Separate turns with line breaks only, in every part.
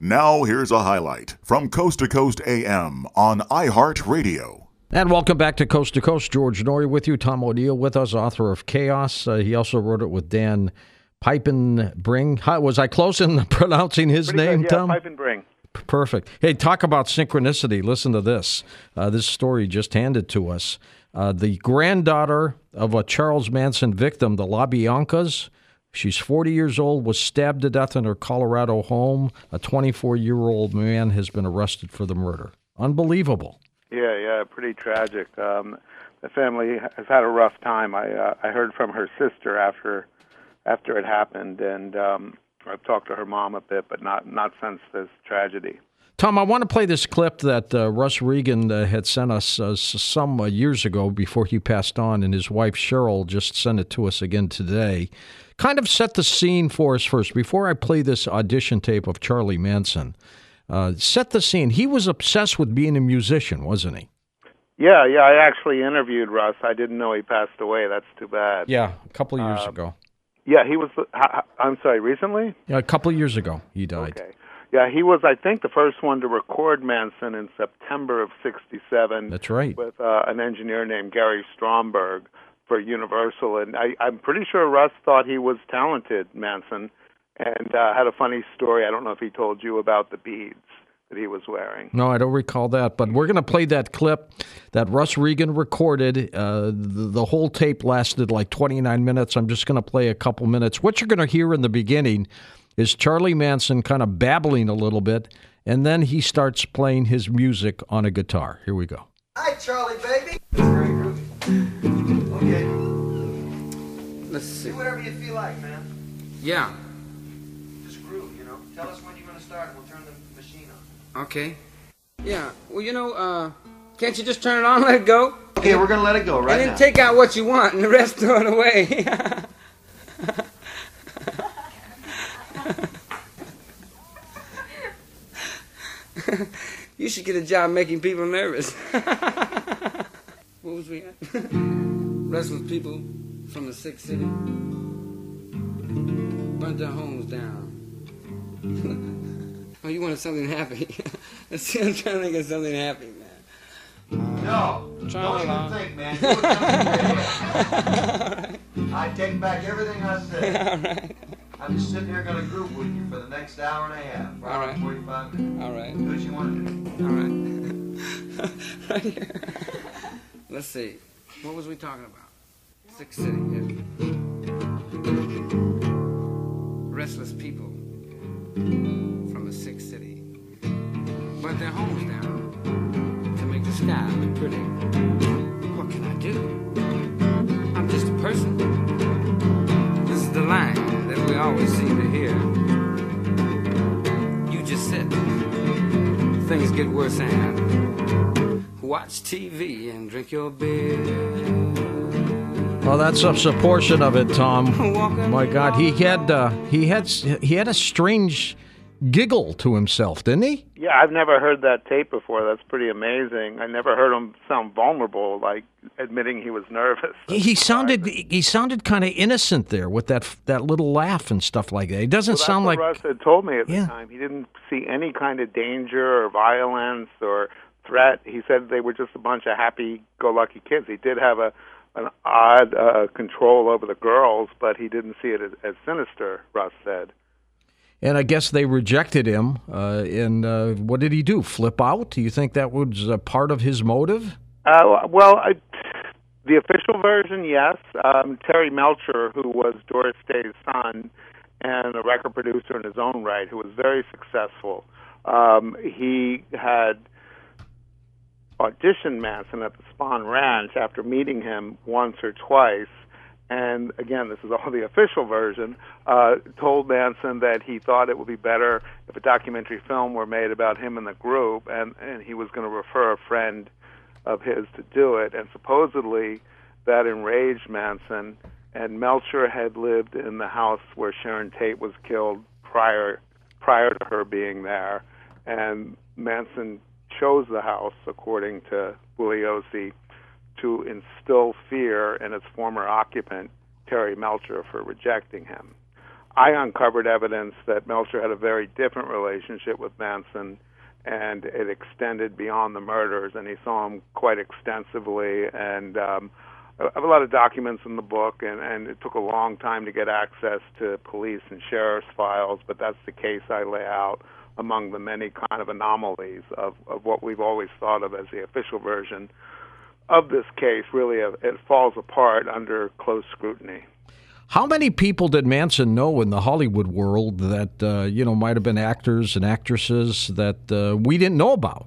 Now, here's a highlight from Coast to Coast AM on iHeartRadio.
And welcome back to Coast to Coast. George Noory with you. Tom O'Neill with us, author of Chaos. Uh, he also wrote it with Dan Piepenbring. How, was I close in pronouncing his
Pretty
name,
good, yeah,
Tom?
Piepenbring.
Perfect. Hey, talk about synchronicity. Listen to this. Uh, this story just handed to us. Uh, the granddaughter of a Charles Manson victim, the LaBiancas, she's 40 years old, was stabbed to death in her Colorado home. A 24 year old man has been arrested for the murder. Unbelievable.
Yeah, yeah, pretty tragic. Um, the family has had a rough time. I uh, I heard from her sister after after it happened, and um, I've talked to her mom a bit, but not not since this tragedy.
Tom, I want to play this clip that uh, Russ Regan uh, had sent us uh, some uh, years ago before he passed on, and his wife Cheryl just sent it to us again today. Kind of set the scene for us first. Before I play this audition tape of Charlie Manson, uh, set the scene. He was obsessed with being a musician, wasn't he?
Yeah, yeah. I actually interviewed Russ. I didn't know he passed away. That's too bad.
Yeah, a couple of years
Uh,
ago.
Yeah, he was. I'm sorry. Recently.
Yeah, a couple of years ago he died.
Okay. Yeah, he was. I think the first one to record Manson in September of '67.
That's right.
with uh, an engineer named Gary Stromberg for Universal, and I, I'm pretty sure Russ thought he was talented, Manson, and uh, had a funny story. I don't know if he told you about the beads that he was wearing.
No, I don't recall that, but we're going to play that clip that Russ Regan recorded. Uh, the, the whole tape lasted like 29 minutes. I'm just going to play a couple minutes. What you're going to hear in the beginning is Charlie Manson kind of babbling a little bit, and then he starts playing his music on a guitar. Here we go.
Hi, Charlie, baby. That's very groovy. Okay.
Let's see.
Do whatever you feel like, man.
Yeah.
Just groove, you know. Tell us when you're gonna start, and we'll turn the machine on.
Okay. Yeah. Well, you know, uh, can't you just turn it on, let it go,
Okay, we're gonna let it go right
and then
now.
take out what you want, and the rest throw it away? you should get a job making people nervous. what was we at? Restless people from the sick city burnt their homes down. oh, you wanted something happy? See, I'm trying to think of something happy, man.
no,
Try
don't even
on.
think, man. Do what comes to your head. I take back everything I said. I'm just sitting here gonna groove with you for the next hour and a half,
All right.
and 45 minutes.
All right.
Do what you want to do.
All right. right here. Let's see. What was we talking about? Sick City. Yeah. Restless people from a sick city burnt their homes down to make the sky look pretty. Always seem to hear. You just sit things get worse and watch TV and drink your beer.
Well, that's just a portion of it, Tom. My God, he had uh, he had he had a strange giggle to himself, didn't he?
Yeah, I've never heard that tape before. That's pretty amazing. I never heard him sound vulnerable, like admitting he was nervous.
He, he sounded he sounded kind of innocent there with that that little laugh and stuff like that. He doesn't
Well,
sound like
Russ had told me at
Yeah.
the time. He didn't see any kind of danger or violence or threat. He said they were just a bunch of happy-go-lucky kids. He did have a an odd uh, control over the girls, but he didn't see it as, as sinister. Russ said.
And I guess they rejected him. Uh, and uh, what did he do? Flip out? Do you think that was a part of his motive?
Uh, well, I, the official version, yes. Um, Terry Melcher, who was Doris Day's son and a record producer in his own right, who was very successful, um, he had auditioned Manson at the Spahn Ranch after meeting him once or twice. And again, this is all the official version. Uh, told Manson that he thought it would be better if a documentary film were made about him and the group, and and he was going to refer a friend of his to do it. And supposedly, that enraged Manson. And Melcher had lived in the house where Sharon Tate was killed prior prior to her being there, and Manson chose the house, according to Bugliosi, to instill fear in its former occupant, Terry Melcher, for rejecting him. I uncovered evidence that Melcher had a very different relationship with Manson, and it extended beyond the murders, and he saw him quite extensively. And um, I have a lot of documents in the book, and, and it took a long time to get access to police and sheriff's files, but that's the case I lay out among the many kind of anomalies of, of what we've always thought of as the official version of this case. Really, it falls apart under close scrutiny.
How many people did Manson know in the Hollywood world that uh, you know might have been actors and actresses that uh, we didn't know about?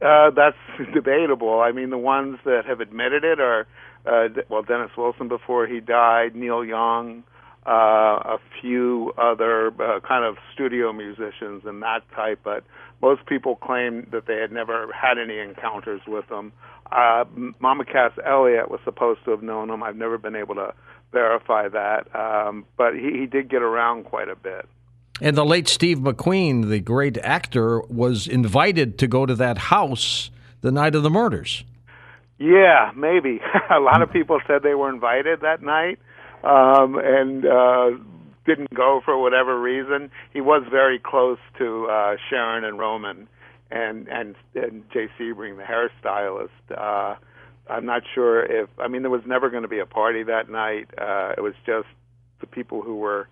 Uh, that's debatable. I mean, the ones that have admitted it are uh, well, Dennis Wilson before he died, Neil Young, uh, a few other uh, kind of studio musicians and that type, but most people claim that they had never had any encounters with them. Uh, Mama Cass Elliot was supposed to have known him. I've never been able to verify that, um, but he, he did get around quite a bit.
And the late Steve McQueen, the great actor, was invited to go to that house the night of the murders.
Yeah, maybe. a lot of people said they were invited that night um, and uh, didn't go for whatever reason. He was very close to uh, Sharon and Roman and and and Jay Sebring, the hairstylist. Uh, I'm not sure if I mean there was never going to be a party that night. Uh, it was just the people who were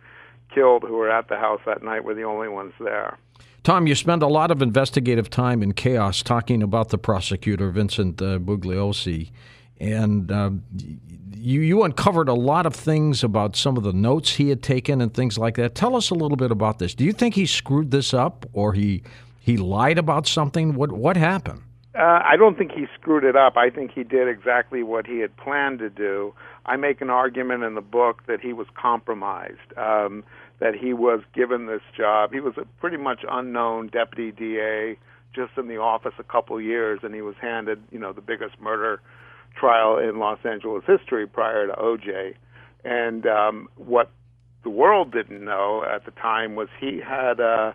killed who were at the house that night were the only ones there.
Tom, you spend a lot of investigative time in chaos talking about the prosecutor, Vincent uh, Bugliosi, and uh, you, you uncovered a lot of things about some of the notes he had taken and things like that. Tell us a little bit about this. Do you think he screwed this up or he, he lied about something? What, what happened?
Uh, I don't think he screwed it up. I think he did exactly what he had planned to do. I make an argument in the book that he was compromised. Um, that he was given this job. He was a pretty much unknown deputy DA, just in the office a couple years, and he was handed, you know, the biggest murder trial in Los Angeles history prior to OJ. And um, what the world didn't know at the time was he had uh,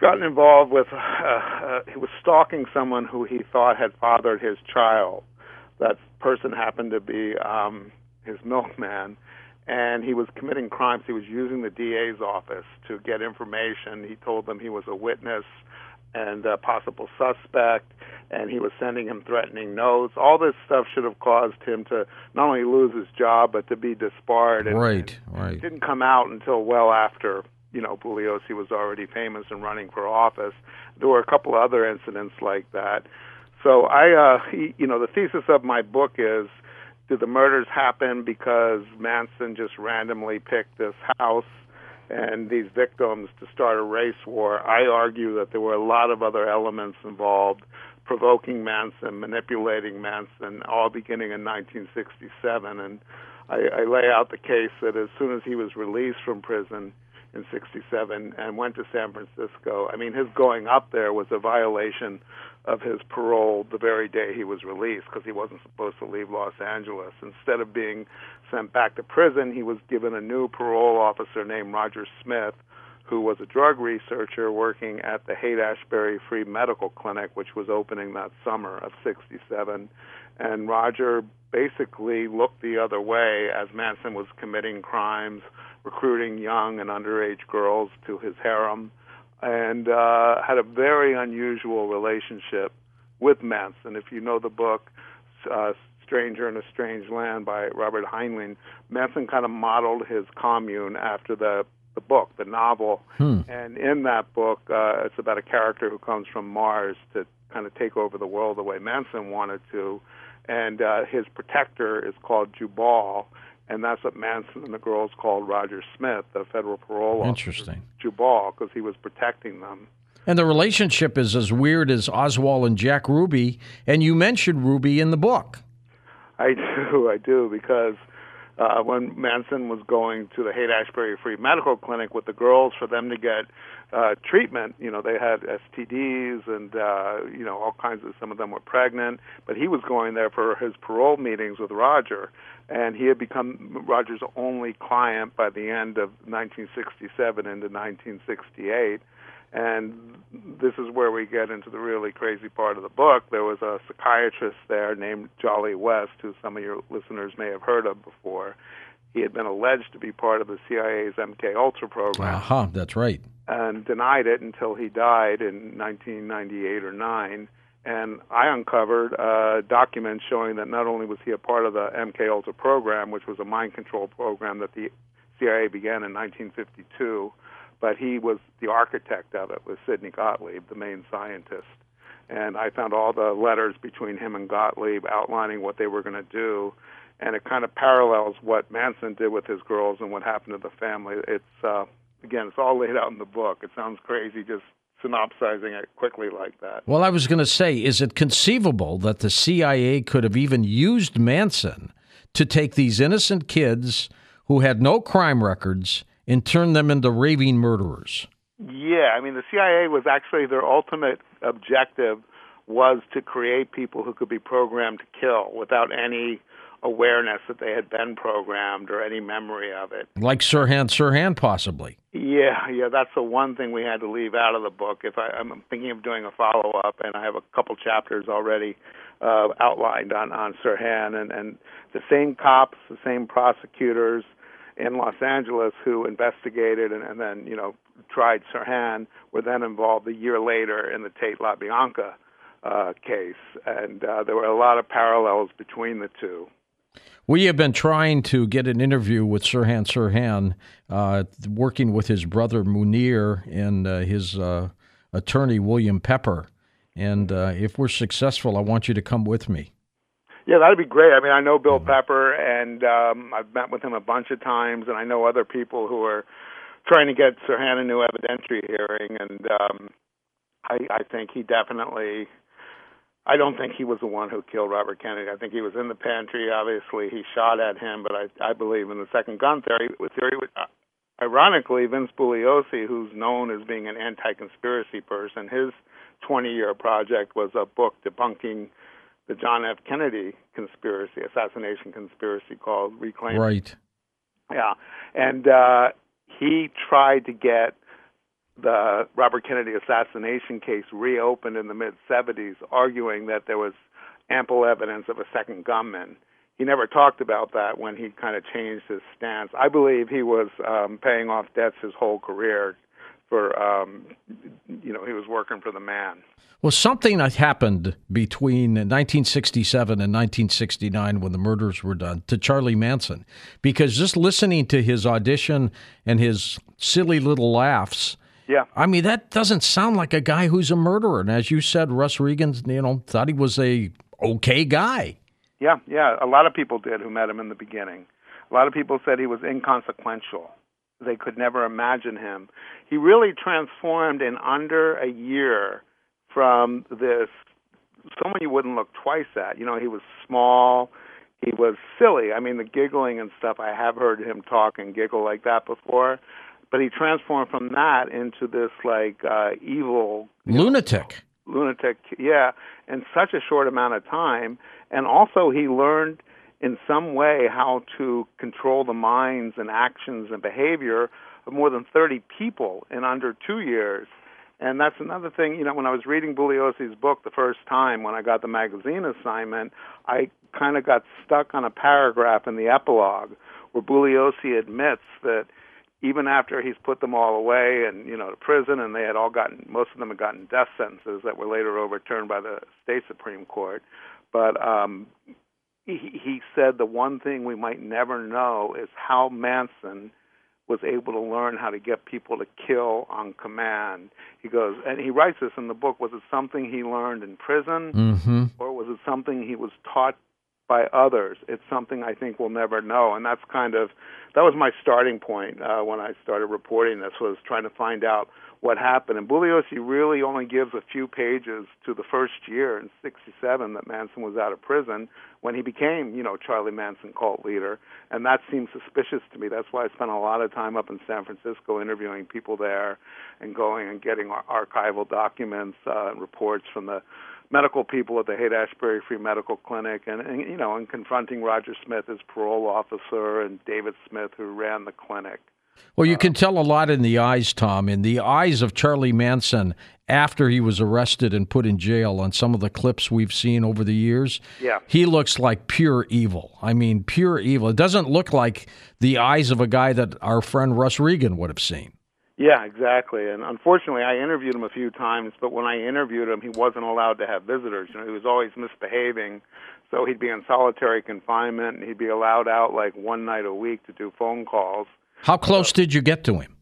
gotten involved with, uh, uh, he was stalking someone who he thought had fathered his child. That person happened to be um, his milkman and he was committing crimes. He was using the DA's office to get information. He told them he was a witness and a possible suspect, and he was sending him threatening notes. All this stuff should have caused him to not only lose his job but to be disbarred. And,
right,
and
right.
It didn't come out until well after you know Bugliosi was already famous and running for office. There were a couple of other incidents like that. So I, uh, he, you know, the thesis of my book is did the murders happen because Manson just randomly picked this house and these victims to start a race war? I argue that there were a lot of other elements involved, provoking Manson, manipulating Manson, all beginning in 1967. And I, I lay out the case that as soon as he was released from prison, in 67 and went to San Francisco. I mean, his going up there was a violation of his parole the very day he was released because he wasn't supposed to leave Los Angeles. Instead of being sent back to prison, he was given a new parole officer named Roger Smith, who was a drug researcher working at the Haight Ashbury Free Medical Clinic, which was opening that summer of 67. And Roger basically looked the other way as Manson was committing crimes, recruiting young and underage girls to his harem and uh, had a very unusual relationship with Manson. If you know the book uh, Stranger in a Strange Land by Robert Heinlein, Manson kind of modeled his commune after the the book, the novel.
Hmm.
And in that book, uh, it's about a character who comes from Mars to kind of take over the world the way Manson wanted to. And uh, his protector is called Jubal, and that's what Manson and the girls called Roger Smith, the federal parole officer.
Interesting.
Jubal, because he was protecting them.
And the relationship is as weird as Oswald and Jack Ruby, and you mentioned Ruby in the book.
I do, I do, because uh, when Manson was going to the Haight Ashbury Free Medical Clinic with the girls for them to get uh, treatment, you know, they had STDs and, uh, you know, all kinds of, some of them were pregnant, but he was going there for his parole meetings with Roger, and he had become Roger's only client by the end of 1967 into 1968. And this is where we get into the really crazy part of the book. There was a psychiatrist there named Jolly West, who some of your listeners may have heard of before. He had been alleged to be part of the CIA's MK Ultra program
Aha, uh-huh, that's right.
and denied it until he died in 1998 or 9. And I uncovered uh, documents showing that not only was he a part of the MK Ultra program, which was a mind control program that the CIA began in 1952, but he was the architect of it with Sidney Gottlieb, the main scientist. And I found all the letters between him and Gottlieb outlining what they were going to do, and it kind of parallels what Manson did with his girls and what happened to the family. It's uh, again, it's all laid out in the book. It sounds crazy just synopsizing it quickly like that.
Well, I was going to say, is it conceivable that the CIA could have even used Manson to take these innocent kids who had no crime records and turn them into raving murderers?
Yeah, I mean the CIA was actually their ultimate objective was to create people who could be programmed to kill without any awareness that they had been programmed or any memory of it.
Like Sirhan Sirhan, possibly.
Yeah, yeah, that's the one thing we had to leave out of the book. If I, I'm thinking of doing a follow up, and I have a couple chapters already uh, outlined on on Sirhan, and and the same cops, the same prosecutors in Los Angeles who investigated and, and then you know tried Sirhan were then involved a year later in the Tate LaBianca uh, case, and uh, there were a lot of parallels between the two.
We have been trying to get an interview with Sirhan Sirhan, uh, working with his brother Munir and uh, his uh, attorney William Pepper. And uh, if we're successful, I want you to come with me.
Yeah, that'd be great. I mean, I know Bill Pepper, and um, I've met with him a bunch of times, and I know other people who are trying to get Sirhan a new evidentiary hearing, and um, I, I think he definitely I don't think he was the one who killed Robert Kennedy. I think he was in the pantry. Obviously, he shot at him, but I, I believe in the second gun theory. With theory, uh, ironically, Vince Bugliosi, who's known as being an anti-conspiracy person, his 20-year project was a book debunking the John F. Kennedy conspiracy, assassination conspiracy called Reclaim.
Right.
Yeah, and uh, he tried to get the Robert Kennedy assassination case reopened in the mid 70s, arguing that there was ample evidence of a second gunman. He never talked about that when he kind of changed his stance. I believe he was um, paying off debts his whole career for, um, you know, he was working for the man.
Well, something that happened between 1967 and 1969 when the murders were done to Charlie Manson, because just listening to his audition and his silly little laughs,
yeah.
I mean, that doesn't sound like a guy who's a murderer. And as you said, Russ Regan, you know, thought he was a okay guy.
Yeah, yeah. A lot of people did who met him in the beginning. A lot of people said he was inconsequential. They could never imagine him. He really transformed in under a year from this someone you wouldn't look twice at. You know, he was small, he was silly. I mean, the giggling and stuff. I have heard him talk and giggle like that before but he transformed from that into this like uh, evil
lunatic.
Know, lunatic, yeah, in such a short amount of time, and also he learned in some way how to control the minds and actions and behavior of more than 30 people in under two years. And that's another thing, you know, when I was reading Bugliosi's book the first time, when I got the magazine assignment, I kind of got stuck on a paragraph in the epilogue where Bugliosi admits that even after he's put them all away and you know to prison and they had all gotten most of them had gotten death sentences that were later overturned by the state supreme court but um he he said the one thing we might never know is how manson was able to learn how to get people to kill on command. He goes, and he writes this in the book. Was it something he learned in prison,
mm-hmm.
or was it something he was taught by others. It's something I think we'll never know, and that's kind of that was my starting point uh, when I started reporting this was trying to find out what happened. And Bugliosi really only gives a few pages to the first year in '67 that Manson was out of prison when he became, you know, Charlie Manson cult leader, and that seems suspicious to me. That's why I spent a lot of time up in San Francisco interviewing people there, and going and getting archival documents uh, and reports from the medical people at the Haight Ashbury Free Medical Clinic, and, and you know, and confronting Roger Smith, his parole officer, and David Smith, who ran the clinic.
Well, you can um, tell a lot in the eyes, Tom. In the eyes of Charlie Manson after he was arrested and put in jail on some of the clips we've seen over the years.
Yeah.
He looks like pure evil. I mean, pure evil. It doesn't look like the eyes of a guy that our friend Russ Regan would have seen.
Yeah, exactly. And unfortunately, I interviewed him a few times, but when I interviewed him, he wasn't allowed to have visitors. You know, he was always misbehaving. So he'd be in solitary confinement, and he'd be allowed out like one night a week to do phone calls.
How close did you get to him?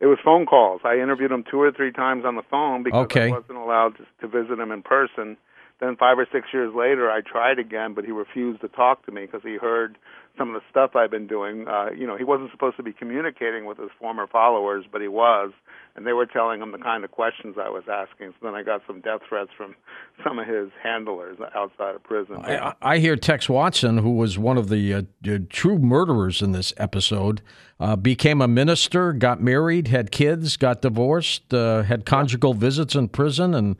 It was phone calls. I interviewed him two or three times on the phone because
Okay.
I wasn't allowed to, to visit him in person. Then five or six years later, I tried again, but he refused to talk to me because he heard some of the stuff I've been doing. Uh, you know, he wasn't supposed to be communicating with his former followers, but he was, and they were telling him the kind of questions I was asking. So then I got some death threats from some of his handlers outside of prison.
I, I hear Tex Watson, who was one of the uh, true murderers in this episode, uh, became a minister, got married, had kids, got divorced, uh, had conjugal visits in prison, and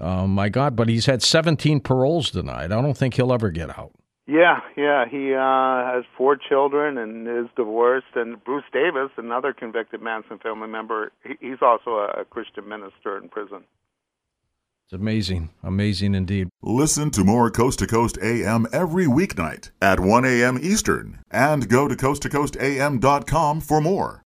oh my God! But he's had 17 paroles denied. I don't think he'll ever get out.
Yeah, yeah. He uh, has four children and is divorced. And Bruce Davis, another convicted Manson family member, he's also a, a Christian minister in prison.
It's amazing, amazing indeed.
Listen to more Coast to Coast AM every weeknight at 1 a.m. Eastern and go to coasttocoastam.com for more.